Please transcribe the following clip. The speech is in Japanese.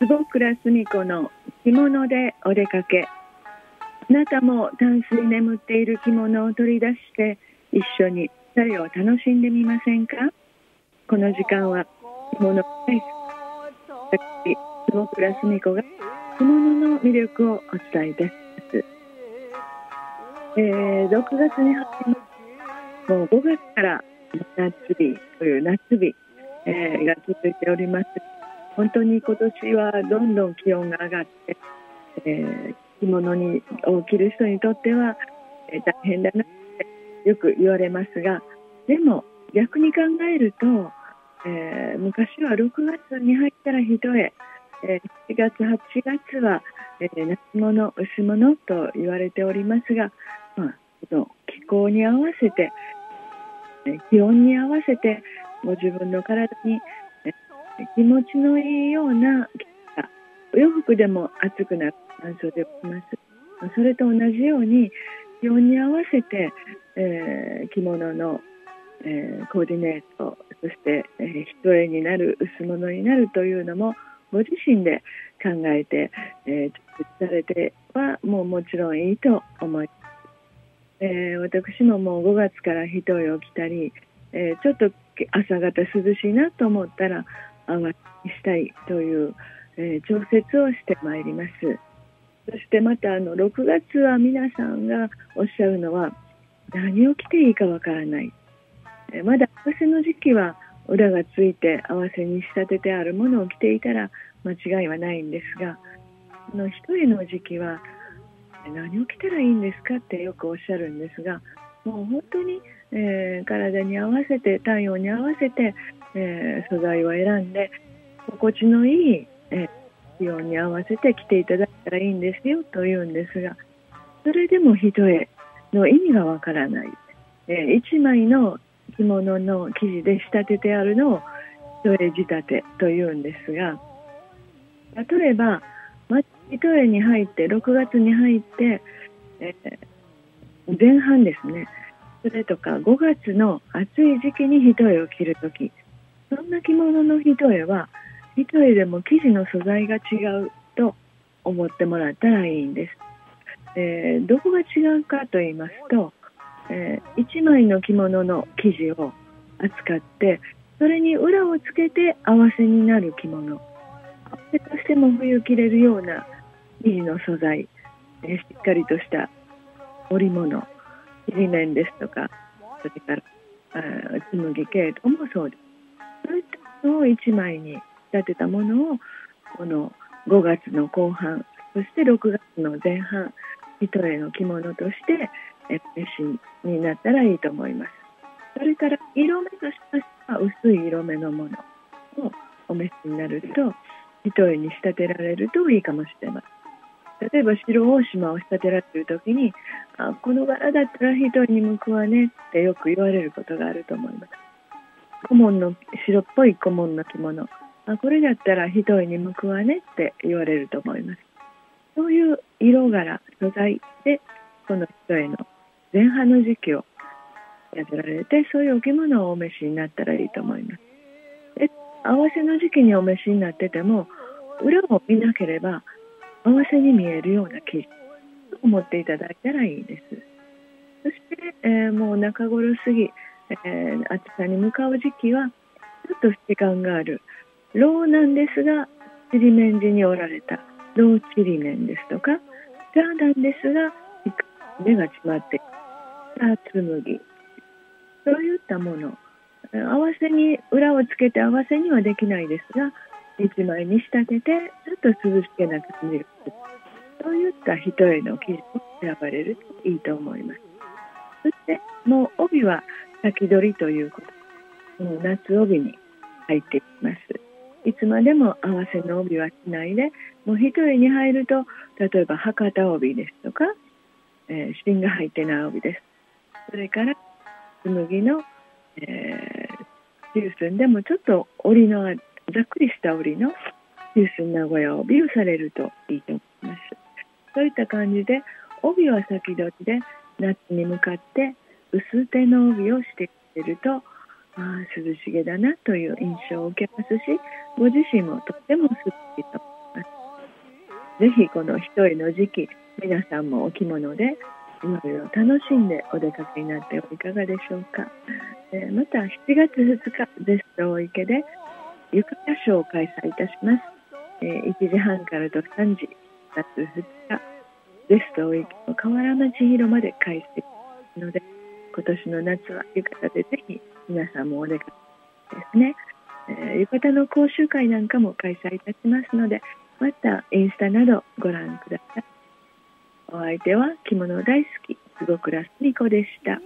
坪倉澄子の着物でお出かけ。あなたもタンスに眠っている着物を取り出して一緒に二人を楽しんでみませんか？この時間は着物大好き坪倉澄子が着物の魅力をお伝えいたします、えー、6月に入りますもう5月から夏日という夏日、えー、が続いております。本当に今年はどんどん気温が上がって、えー、着物にを着る人にとっては、えー、大変だなってよく言われますがでも逆に考えると、えー、昔は6月に入ったら一重、え、7月8月は、え、夏物薄物と言われておりますが、の気候に合わせて、気温に合わせてご自分の体に気持ちのいいようなお洋服でも暑くなる乾燥できます。それと同じように気温に合わせて、えー、着物の、えー、コーディネートそして、えー、一重になる薄物になるというのもご自身で考えて、えー、されてはもうもちろんいいと思います。えー、私ももう5月から一重を着たり、えー、ちょっと朝方涼しいなと思ったら淡にしたいという、えー、調節をしてまいります。そしてまたあの6月は皆さんがおっしゃるのは何を着ていいかわからない、え、まだ合わせの時期は裏がついて合わせに仕立ててあるものを着ていたら間違いはないんですがこの一重の時期は何を着たらいいんですか？ってよくおっしゃるんですがもう本当に、えー、体に合わせて体温に合わせてえー、素材を選んで心地のいい、えー、気温に合わせて着ていただいたらいいんですよというんですがそれでも一重の意味がわからない、えー、1枚の着物の生地で仕立ててあるのを一重仕立てというんですが例えば一重に入って6月に入って、えー、前半ですね。それとか5月の暑い時期に一重を着る時。そんな着物の一重は一重でも生地の素材が違うと思ってもらったらいいんです。えー、どこが違うかと言いますと、えー、1枚の着物の生地を扱ってそれに裏をつけて合わせになる着物。合わせとしても冬着れるような生地の素材、え、しっかりとした織物切面ですとかそれから紬系統もそうです。そういったものを1枚に立てたものをこの5月の後半そして6月の前半一重の着物として召しになったらいいと思います。それから色目としましては薄い色目のものをお召しになると一重に仕立てられるといいかもしれません例えば白大島を仕立てられる時にあこの柄だったら一重に向くわねってよく言われることがあると思います。顧問の白っぽい顧問の着物。あこれだったら一重に向くわねって言われると思います。そういう色柄素材でこの一重の前半の時期をやられてそういうお着物をお召しになったらいいと思います。合わせの時期にお召しになってても裏を見なければ合わせに見えるような生地と思っていただいたらいいです。そして、えー、もう中頃過ぎえー、暑さに向かう時期はちょっと時間がある老なんですがちりめん地に折られた老ちりめんですとかザーなんですが目が詰まってさあ紬そういったもの。合わせに裏をつけて合わせにはできないですが一枚に仕立ててちょっと涼しげな感じる。そういった一重の生地を選ばれるといいと思います。そしてもう帯は先取りということ。もう夏帯に入っていきます。いつまでも合わせの帯はしないでもう一重に入ると例えば博多帯ですとか、えー、芯が入ってない帯です。それから紬の、えー、中寸でもちょっと織りのざっくりした織りの中寸名古屋帯をされるといいと思います。そういった感じで帯は先取りで夏に向かって薄手の帯をしているとあ涼しげだなという印象を受けますしご自身もとってもすっきりと思います。ぜひこの一重の時期皆さんもお着物でいろいろ楽しんでお出かけになってはいかがでしょうか、えー、また7月2日ゼスト大池で浴衣ショーを開催いたします、えー、1時半からと3時月2日ゼスト大池の河原町広まで開催ので今年の夏は浴衣でぜひ皆さんもお出かけですね、えー、浴衣の講習会なんかも開催いたしますのでまたインスタなどご覧ください。お相手は着物大好き坪倉澄子でした。